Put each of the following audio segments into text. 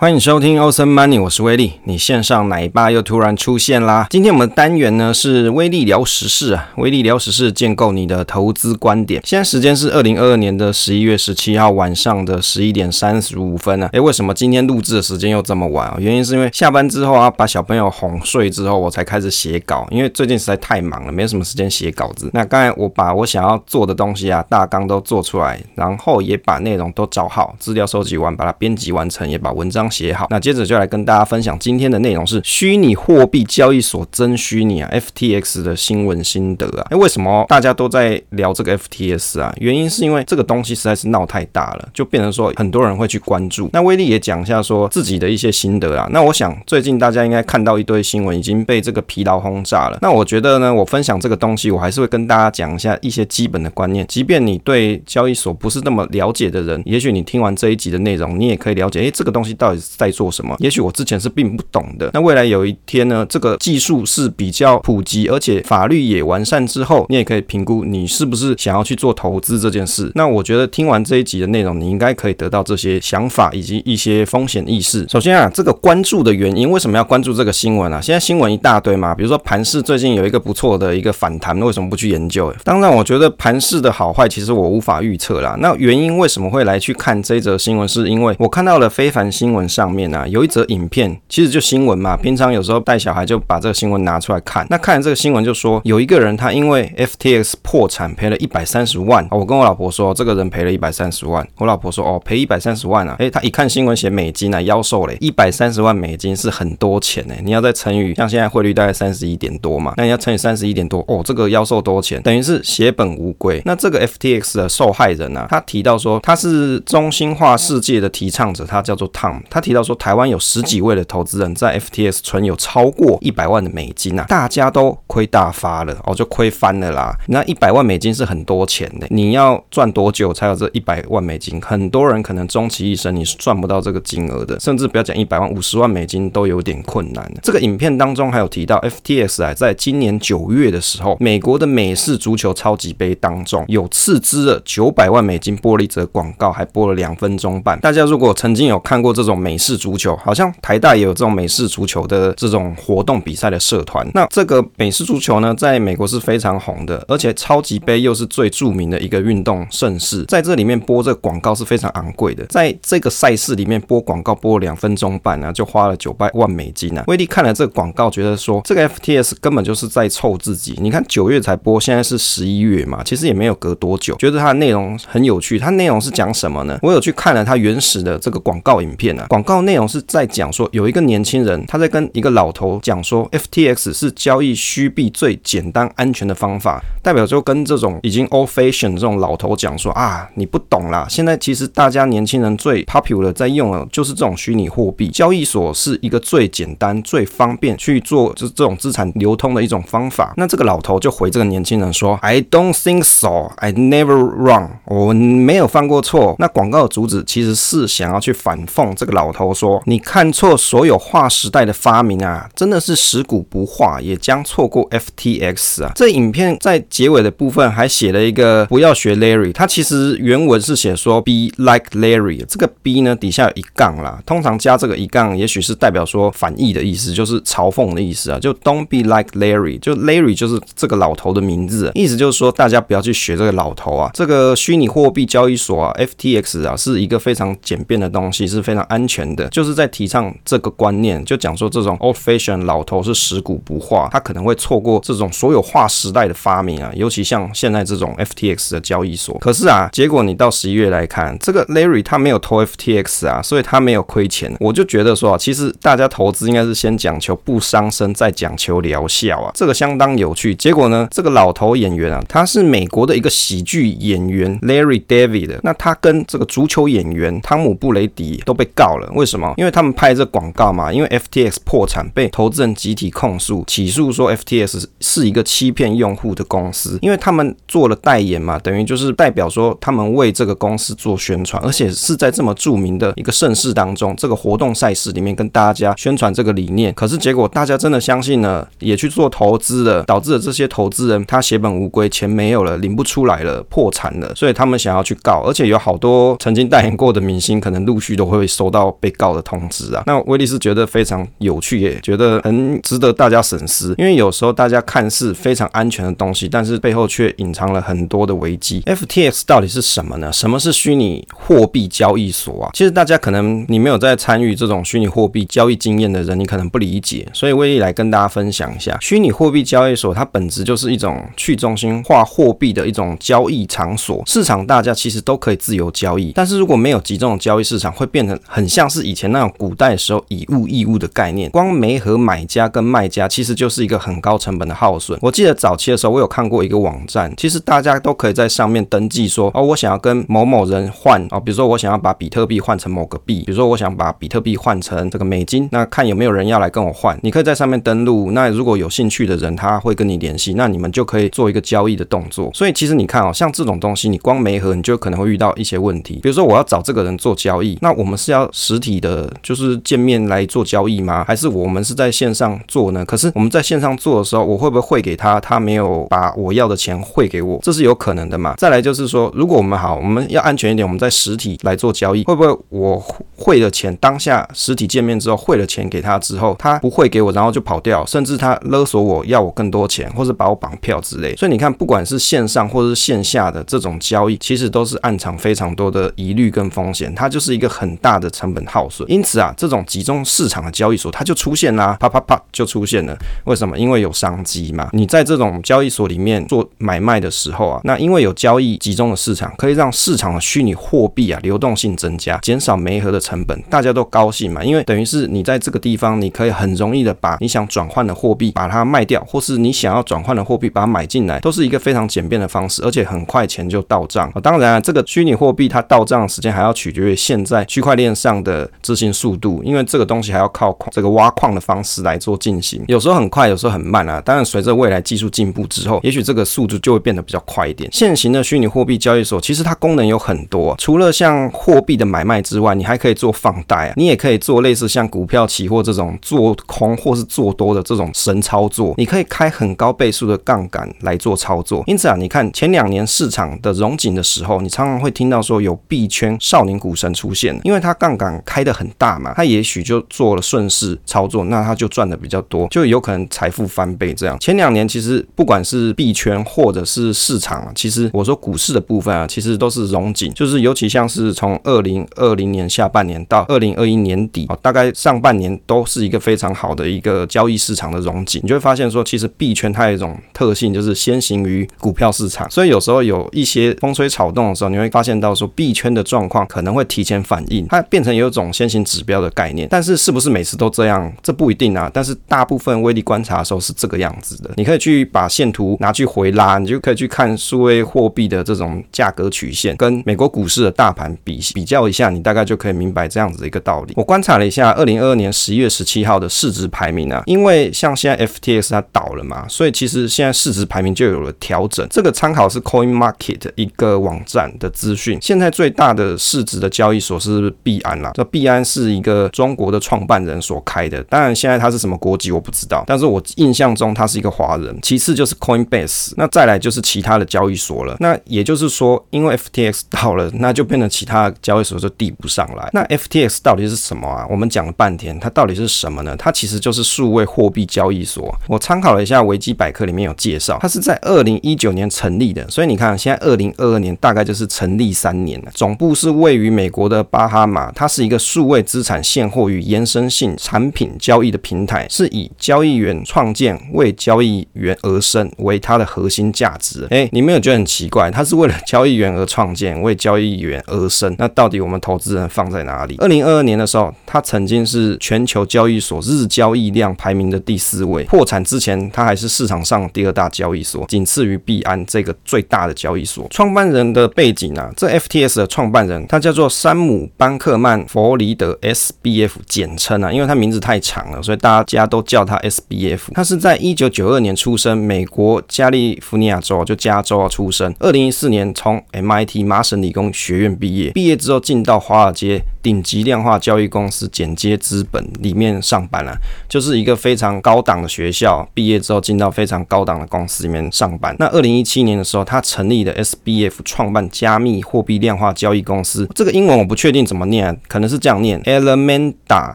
欢迎收听欧森 Money 我是威利，你线上奶爸又突然出现啦。今天我们的单元呢是威利聊时事啊，威利聊时事，建构你的投资观点。现在时间是二零二二年的十一月十七号晚上的十一点三十五分呢。诶，为什么今天录制的时间又这么晚啊？原因是因为下班之后啊，把小朋友哄睡之后，我才开始写稿。因为最近实在太忙了，没什么时间写稿子。那刚才我把我想要做的东西啊，大纲都做出来，然后也把内容都找好，资料收集完，把它编辑完成，也把文章写好，那接着就来跟大家分享今天的内容是虚拟货币交易所真虚拟啊，FTX 的新闻心得啊。哎，为什么大家都在聊这个 FTX 啊？原因是因为这个东西实在是闹太大了，就变成说很多人会去关注。那威利也讲一下说自己的一些心得啊。那我想最近大家应该看到一堆新闻已经被这个疲劳轰炸了。那我觉得呢，我分享这个东西，我还是会跟大家讲一下一些基本的观念。即便你对交易所不是那么了解的人，也许你听完这一集的内容，你也可以了解，哎，这个东西到底是在做什么？也许我之前是并不懂的。那未来有一天呢，这个技术是比较普及，而且法律也完善之后，你也可以评估你是不是想要去做投资这件事。那我觉得听完这一集的内容，你应该可以得到这些想法以及一些风险意识。首先啊，这个关注的原因，为什么要关注这个新闻啊？现在新闻一大堆嘛，比如说盘市最近有一个不错的一个反弹，为什么不去研究？当然，我觉得盘市的好坏其实我无法预测啦。那原因为什么会来去看这则新闻？是因为我看到了非凡新闻上面啊，有一则影片，其实就新闻嘛。平常有时候带小孩就把这个新闻拿出来看。那看了这个新闻就说，有一个人他因为 FTX 破产赔了一百三十万。我跟我老婆说，这个人赔了一百三十万。我老婆说，哦，赔一百三十万啊。诶，他一看新闻写美金啊，夭寿嘞，一百三十万美金是很多钱呢。你要再乘以，像现在汇率大概三十一点多嘛，那你要乘以三十一点多，哦，这个夭寿多钱，等于是血本无归。那这个 FTX 的受害人啊，他提到说他是中心化世界的提倡者，他叫做 Tom。他他提到说台湾有十几位的投资人在 FTX 存有超过一百万的美金啊，大家都亏大发了哦，就亏翻了啦。那一百万美金是很多钱的，你要赚多久才有这一百万美金？很多人可能终其一生你是赚不到这个金额的，甚至不要讲一百万，五十万美金都有点困难。这个影片当中还有提到 FTX 啊，在今年九月的时候，美国的美式足球超级杯当中有斥资了九百万美金播了一则广告，还播了两分钟半。大家如果曾经有看过这种美美式足球，好像台大也有这种美式足球的这种活动比赛的社团。那这个美式足球呢，在美国是非常红的，而且超级杯又是最著名的一个运动盛事，在这里面播这个广告是非常昂贵的。在这个赛事里面播广告播两分钟半呢，就花了九百万美金啊！威利看了这个广告，觉得说这个 FTS 根本就是在凑自己。你看九月才播，现在是十一月嘛，其实也没有隔多久，觉得它的内容很有趣。它内容是讲什么呢？我有去看了它原始的这个广告影片啊，广告内容是在讲说，有一个年轻人他在跟一个老头讲说，FTX 是交易虚币最简单安全的方法，代表就跟这种已经 old fashion 这种老头讲说啊，你不懂啦，现在其实大家年轻人最 popular 在用的就是这种虚拟货币交易所，是一个最简单、最方便去做这这种资产流通的一种方法。那这个老头就回这个年轻人说，I don't think so, I never wrong，我没有犯过错。那广告的主旨其实是想要去反讽这个老头说，你看错所有划时代的发明啊，真的是食古不化，也将错过 FTX 啊。这影片在结尾的部分还写了一个不要学 Larry，他其实原文是写说 Be like Larry，这个 B 呢底下有一杠啦，通常加这个一杠，也许是代表说反义的意思，就是嘲讽的意思啊。就 Don't be like Larry，就 Larry 就是这个老头的名字，意思就是说大家不要去学这个老头啊。这个虚拟货币交易所啊，FTX 啊，是一个非常简便的东西，是非常安全的，就是在提倡这个观念，就讲说这种 old fashion 老头是食古不化，他可能会错过这种所有划时代的发明啊，尤其像现在这种 FTX 的交易所。可是啊，结果你到十一月来看，这个 Larry 他没有投 FTX 啊，所以他没有亏钱。我就觉得说啊，其实大家投资应该是先讲求不伤身，再讲求疗效啊，这个相当有趣。结果呢，这个老头演员啊，他是美国的一个喜剧演员 Larry David，那他跟这个足球演员汤姆布雷迪都被告了，为什么？因为他们拍这广告嘛，因为 FTX 破产被投资人集体控诉，起诉说 FTX 是一个欺骗用户的公司，因为他们做了代言嘛，等于就是代表说他们为这个公司做宣传，而且是在这么著名的一个盛世当中，这个活动赛事里面跟大家宣传这个理念。可是结果大家真的相信了，也去做投资了，导致了这些投资人他血本无归，钱没有了，领不出来了，破产了，所以他们想要去告，而且有好多曾经代言过的明星，可能陆续都会收到。被告的通知啊。那威利是觉得非常有趣，也觉得很值得大家审思，因为有时候大家看似非常安全的东西，但是背后却隐藏了很多的危机。FTX 到底是什么呢？什么是虚拟货币交易所啊？其实大家可能你没有在参与这种虚拟货币交易经验的人，你可能不理解，所以威利来跟大家分享一下，虚拟货币交易所它本质就是一种去中心化货币的一种交易场所，市场大家其实都可以自由交易，但是如果没有集中的交易市场，会变成很像像是以前那种古代的时候以物易物的概念，光媒合买家跟卖家其实就是一个很高成本的耗损。我记得早期的时候，我有看过一个网站，其实大家都可以在上面登记说，哦，我想要跟某某人换哦，比如说我想要把比特币换成某个币，比如说我想把比特币换成这个美金，那看有没有人要来跟我换，你可以在上面登录，那如果有兴趣的人，他会跟你联系，那你们就可以做一个交易的动作。所以其实你看哦，像这种东西，你光媒合，你就可能会遇到一些问题，比如说我要找这个人做交易，那我们是要实体的，就是见面来做交易吗？还是我们是在线上做呢？可是我们在线上做的时候，我会不会汇给他，他没有把我要的钱汇给我，这是有可能的嘛？再来就是说，如果我们好，我们要安全一点，我们在实体来做交易，会不会我汇了钱，当下实体见面之后汇了钱给他之后，他不汇给我，然后就跑掉，甚至他勒索我要我更多钱，或者把我绑票之类。所以你看，不管是线上或者是线下的这种交易，其实都是暗藏非常多的疑虑跟风险，它就是一个很大的成本很耗损。因此啊，这种集中市场的交易所，它就出现啦，啪啪啪就出现了。为什么？因为有商机嘛。你在这种交易所里面做买卖的时候啊，那因为有交易集中的市场，可以让市场的虚拟货币啊流动性增加，减少媒合的成本，大家都高兴嘛。因为等于是你在这个地方，你可以很容易的把你想转换的货币把它卖掉，或是你想要转换的货币把它买进来，都是一个非常简便的方式，而且很快钱就到账。当然啊，这个虚拟货币它到账的时间还要取决于现在区块链上的执行速度，因为这个东西还要靠这个挖矿的方式来做进行，有时候很快，有时候很慢啊。当然，随着未来技术进步之后，也许这个速度就会变得比较快一点。现行的虚拟货币交易所其实它功能有很多，除了像货币的买卖之外，你还可以做放贷啊，你也可以做类似像股票、期货这种做空或是做多的这种神操作，你可以开很高倍数的杠杆来做操作。因此啊，你看前两年市场的融景的时候，你常常会听到说有币圈少年股神出现，因为他杠杆开的很大嘛，他也许就做了顺势操作，那他就赚的比较多，就有可能财富翻倍这样。前两年其实不管是币圈或者是市场啊，其实我说股市的部分啊，其实都是融景，就是尤其像是从二零二零年下半年到二零二一年底啊，大概上半年都是一个非常好的一个交易市场的融景。你就会发现说，其实币圈它有一种特性，就是先行于股票市场，所以有时候有一些风吹草动的时候，你会发现到说币圈的状况可能会提前反应，它变成有种先行指标的概念。但是是不是每次都这样？这不一定啊。但是大部分威力观察的时候是这个样子的。你可以去把线图拿去回拉，你就可以去看数位货币的这种价格曲线，跟美国股市的大盘比比较一下，你大概就可以明白这样子的一个道理。我观察了一下二零二二年十一月十七号的市值排名啊，因为像现在 FTX 它倒了嘛，所以其实现在市值排名就有了调整。这个参考是 Coin Market 一个网站的资讯。现在最大的市值的交易所是币安啦，这币安是一个中国的创办人所开的。当然，现在他是什么国籍我不知道，但是我印象中他是一个华人。其次就是 Coinbase，那再来就是其他的交易所了。那也就是说，因为 FTX 倒了，那就变成其他交易所就递不上来。那 FTX 到底是什么啊？我们讲了半天，它到底是什么呢？它其实就是数位货币交易所。我参考了一下维基百科里面有介绍，它是在二零一九年成立的。所以你看，现在二零二二年大概就是成立三年了。总部是位于美国的巴哈马，它是是一个数位资产现货与延伸性产品交易的平台，是以交易员创建、为交易员而生为它的核心价值。诶，你没有觉得很奇怪？它是为了交易员而创建，为交易员而生。那到底我们投资人放在哪里？二零二二年的时候，它曾经是全球交易所日交易量排名的第四位。破产之前，它还是市场上第二大交易所，仅次于币安这个最大的交易所。创办人的背景啊，这 FTS 的创办人他叫做山姆班克曼弗里德 SBF 简称啊，因为他名字太长了，所以大家都叫他 SBF。他是在一九九二年出生，美国加利福尼亚州就加州啊出生。二零一四年从 MIT 麻省理工学院毕业，毕业之后进到华尔街。顶级量化交易公司简接资本里面上班了，就是一个非常高档的学校，毕业之后进到非常高档的公司里面上班。那二零一七年的时候，他成立的 SBF 创办加密货币量化交易公司，这个英文我不确定怎么念，可能是这样念 Elementa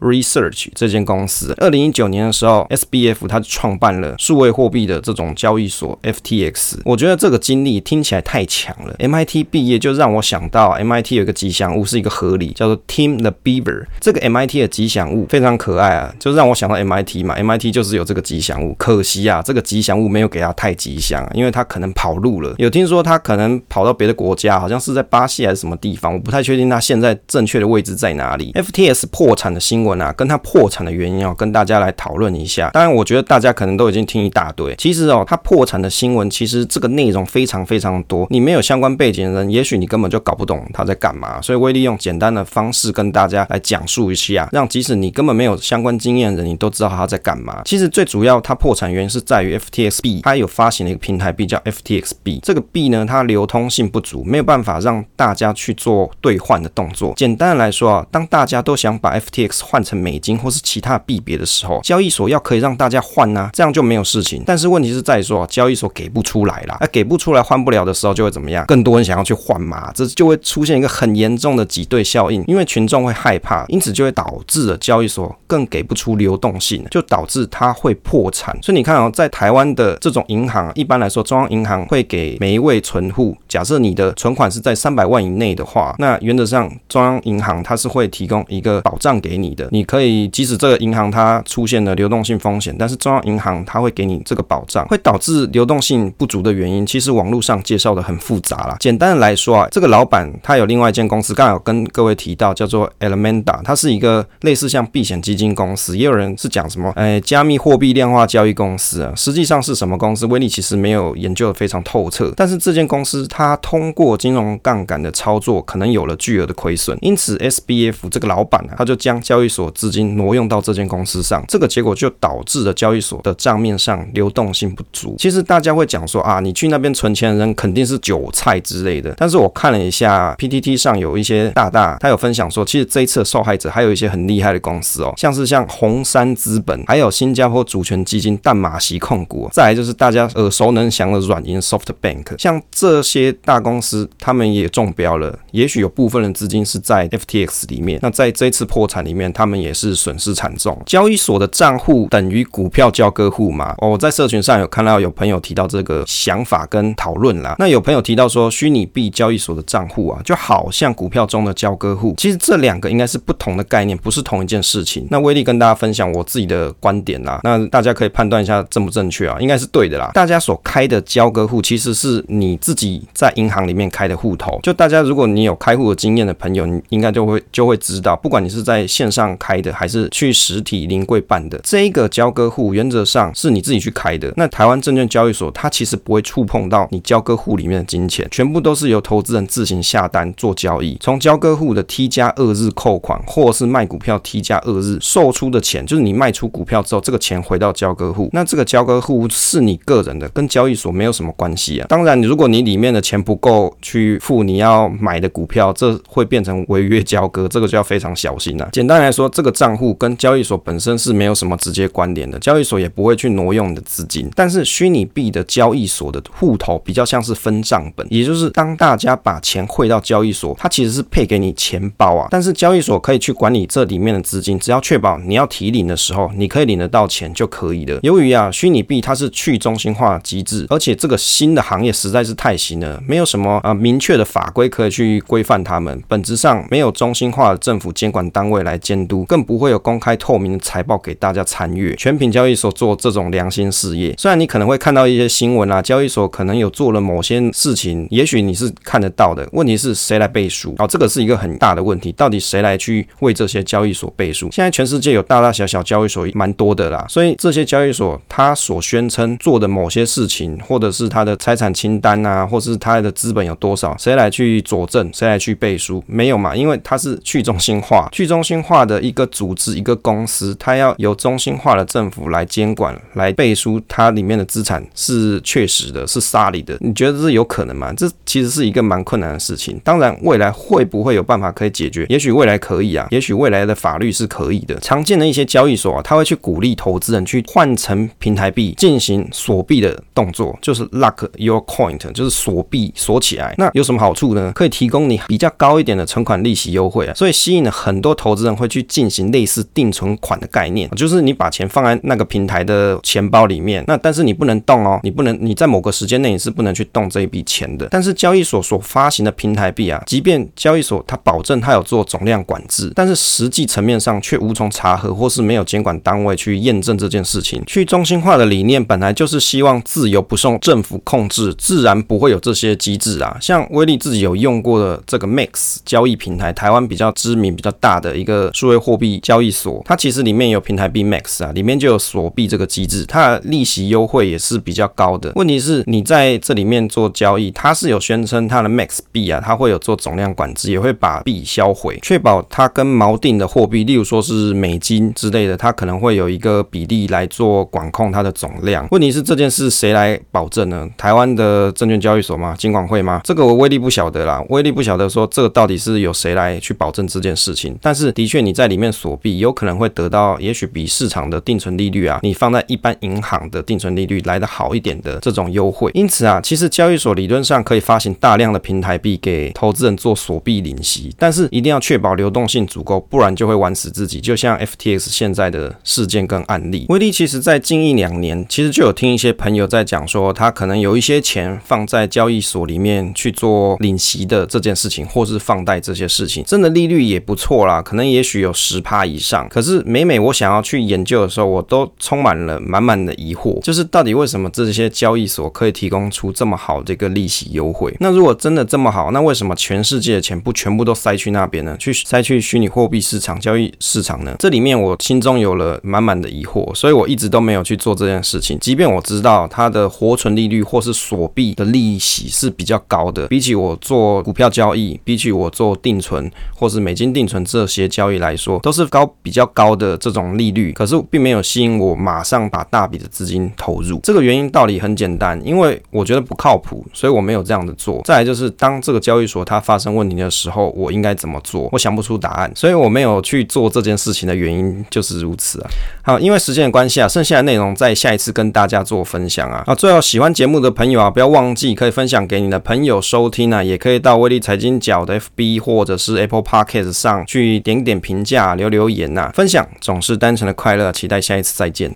Research 这间公司。二零一九年的时候，SBF 他创办了数位货币的这种交易所 FTX。我觉得这个经历听起来太强了。MIT 毕业就让我想到 MIT 有一个吉祥物是一个河狸，叫做 Tim the Beaver。这个 MIT 的吉祥物非常可爱啊，就让我想到 MIT 嘛，MIT 就是有这个吉祥物。可惜啊，这个吉祥物没有给他太吉祥，因为他可能跑路了。有听说他可能跑到别的国家，好像是在巴西还是什么地方，我不太确定他现在正确的位置在哪里。FTS 破产的新闻啊，跟他破产的原因要跟大家来讨论一下。当然，我觉得大家可能都已经听一大堆。其实哦，他破产的新闻其实这个内容非常非常多，你没有相关背景的人，也许你根本就搞不懂他在干嘛。所以，威利用简单的方式是跟大家来讲述一下，让即使你根本没有相关经验的人，你都知道他在干嘛。其实最主要，他破产原因是在于 FTX 币，它有发行了一个平台币叫 FTX 币。这个币呢，它流通性不足，没有办法让大家去做兑换的动作。简单的来说啊，当大家都想把 FTX 换成美金或是其他币别的时候，交易所要可以让大家换呐、啊，这样就没有事情。但是问题是在于说，交易所给不出来啦，那给不出来换不了的时候，就会怎么样？更多人想要去换嘛，这就会出现一个很严重的挤兑效应，因为群众会害怕，因此就会导致了交易所更给不出流动性，就导致它会破产。所以你看哦，在台湾的这种银行，一般来说，中央银行会给每一位存户，假设你的存款是在三百万以内的话，那原则上中央银行它是会提供一个保障给你的，你可以即使这个银行它出现了流动性风险，但是中央银行它会给你这个保障，会导致流动性不足的原因，其实网络上介绍的很复杂啦。简单的来说啊，这个老板他有另外一间公司，刚好跟各位提到叫叫做 Elementa，它是一个类似像避险基金公司，也有人是讲什么哎加密货币量化交易公司啊，实际上是什么公司？威利其实没有研究的非常透彻，但是这间公司它通过金融杠杆的操作，可能有了巨额的亏损，因此 SBF 这个老板啊，他就将交易所资金挪用到这间公司上，这个结果就导致了交易所的账面上流动性不足。其实大家会讲说啊，你去那边存钱的人肯定是韭菜之类的，但是我看了一下 PTT 上有一些大大，他有分享说，其实这一次的受害者还有一些很厉害的公司哦，像是像红杉资本，还有新加坡主权基金淡马锡控股，再来就是大家耳熟能详的软银 SoftBank，像这些大公司，他们也中标了，也许有部分的资金是在 FTX 里面，那在这次破产里面，他们也是损失惨重。交易所的账户等于股票交割户嘛？我在社群上有看到有朋友提到这个想法跟讨论啦。那有朋友提到说，虚拟币交易所的账户啊，就好像股票中的交割户。其实这两个应该是不同的概念，不是同一件事情。那威力跟大家分享我自己的观点啦，那大家可以判断一下正不正确啊？应该是对的啦。大家所开的交割户，其实是你自己在银行里面开的户头。就大家如果你有开户的经验的朋友，你应该就会就会知道，不管你是在线上开的，还是去实体临柜办的，这一个交割户原则上是你自己去开的。那台湾证券交易所它其实不会触碰到你交割户里面的金钱，全部都是由投资人自行下单做交易。从交割户的 T 加二日扣款，或是卖股票 T 加二日售出的钱，就是你卖出股票之后，这个钱回到交割户。那这个交割户是你个人的，跟交易所没有什么关系啊。当然，如果你里面的钱不够去付你要买的股票，这会变成违约交割，这个就要非常小心了。简单来说，这个账户跟交易所本身是没有什么直接关联的，交易所也不会去挪用你的资金。但是虚拟币的交易所的户头比较像是分账本，也就是当大家把钱汇到交易所，它其实是配给你钱包啊。但是交易所可以去管理这里面的资金，只要确保你要提领的时候，你可以领得到钱就可以了。由于啊，虚拟币它是去中心化机制，而且这个新的行业实在是太新了，没有什么啊明确的法规可以去规范它们。本质上没有中心化的政府监管单位来监督，更不会有公开透明的财报给大家参阅。全凭交易所做这种良心事业，虽然你可能会看到一些新闻啊，交易所可能有做了某些事情，也许你是看得到的。问题是谁来背书？哦，这个是一个很大的问题，到底谁来去为这些交易所背书？现在全世界有大大小小交易所蛮多的啦，所以这些交易所它所宣称做的某些事情，或者是它的财产清单啊，或是它的资本有多少，谁来去佐证？谁来去背书？没有嘛，因为它是去中心化，去中心化的一个组织、一个公司，它要由中心化的政府来监管、来背书，它里面的资产是确实的，是 solid 的。你觉得这是有可能吗？这其实是一个蛮困难的事情。当然，未来会不会有办法可以解决也许未来可以啊，也许未来的法律是可以的。常见的一些交易所啊，他会去鼓励投资人去换成平台币进行锁币的动作，就是 lock your coin，就是锁币锁起来。那有什么好处呢？可以提供你比较高一点的存款利息优惠啊，所以吸引了很多投资人会去进行类似定存款的概念，就是你把钱放在那个平台的钱包里面，那但是你不能动哦，你不能你在某个时间内你是不能去动这一笔钱的。但是交易所所发行的平台币啊，即便交易所它保证它有做总量管制，但是实际层面上却无从查核，或是没有监管单位去验证这件事情。去中心化的理念本来就是希望自由不受政府控制，自然不会有这些机制啊。像威利自己有用过的这个 Max 交易平台，台湾比较知名、比较大的一个数位货币交易所，它其实里面有平台币 Max 啊，里面就有锁币这个机制，它的利息优惠也是比较高的。问题是你在这里面做交易，它是有宣称它的 Max 币啊，它会有做总量管制，也会把币销毁，确保它跟锚定的货币，例如说是美金之类的，它可能会有一个比例来做管控它的总量。问题是这件事谁来保证呢？台湾的证券交易所吗？金管会吗？这个我威力不晓得啦，威力不晓得说这个到底是由谁来去保证这件事情。但是的确你在里面锁币，有可能会得到也许比市场的定存利率啊，你放在一般银行的定存利率来得好一点的这种优惠。因此啊，其实交易所理论上可以发行大量的平台币给投资人做锁币领息，但是一一定要确保流动性足够，不然就会玩死自己。就像 FTX 现在的事件跟案例，威力其实在近一两年其实就有听一些朋友在讲说，他可能有一些钱放在交易所里面去做领息的这件事情，或是放贷这些事情，真的利率也不错啦，可能也许有十趴以上。可是每每我想要去研究的时候，我都充满了满满的疑惑，就是到底为什么这些交易所可以提供出这么好这个利息优惠？那如果真的这么好，那为什么全世界的钱不全部都塞去那边呢？去塞去虚拟货币市场、交易市场呢？这里面我心中有了满满的疑惑，所以我一直都没有去做这件事情。即便我知道它的活存利率或是锁币的利息是比较高的，比起我做股票交易，比起我做定存或是美金定存这些交易来说，都是高比较高的这种利率。可是并没有吸引我马上把大笔的资金投入。这个原因道理很简单，因为我觉得不靠谱，所以我没有这样的做。再来就是当这个交易所它发生问题的时候，我应该怎么做？我想不出答案，所以我没有去做这件事情的原因就是如此啊。好，因为时间的关系啊，剩下的内容在下一次跟大家做分享啊。啊，最后喜欢节目的朋友啊，不要忘记可以分享给你的朋友收听啊，也可以到威力财经角的 FB 或者是 Apple Podcast 上去点点评价、留留言呐、啊。分享总是单纯的快乐，期待下一次再见。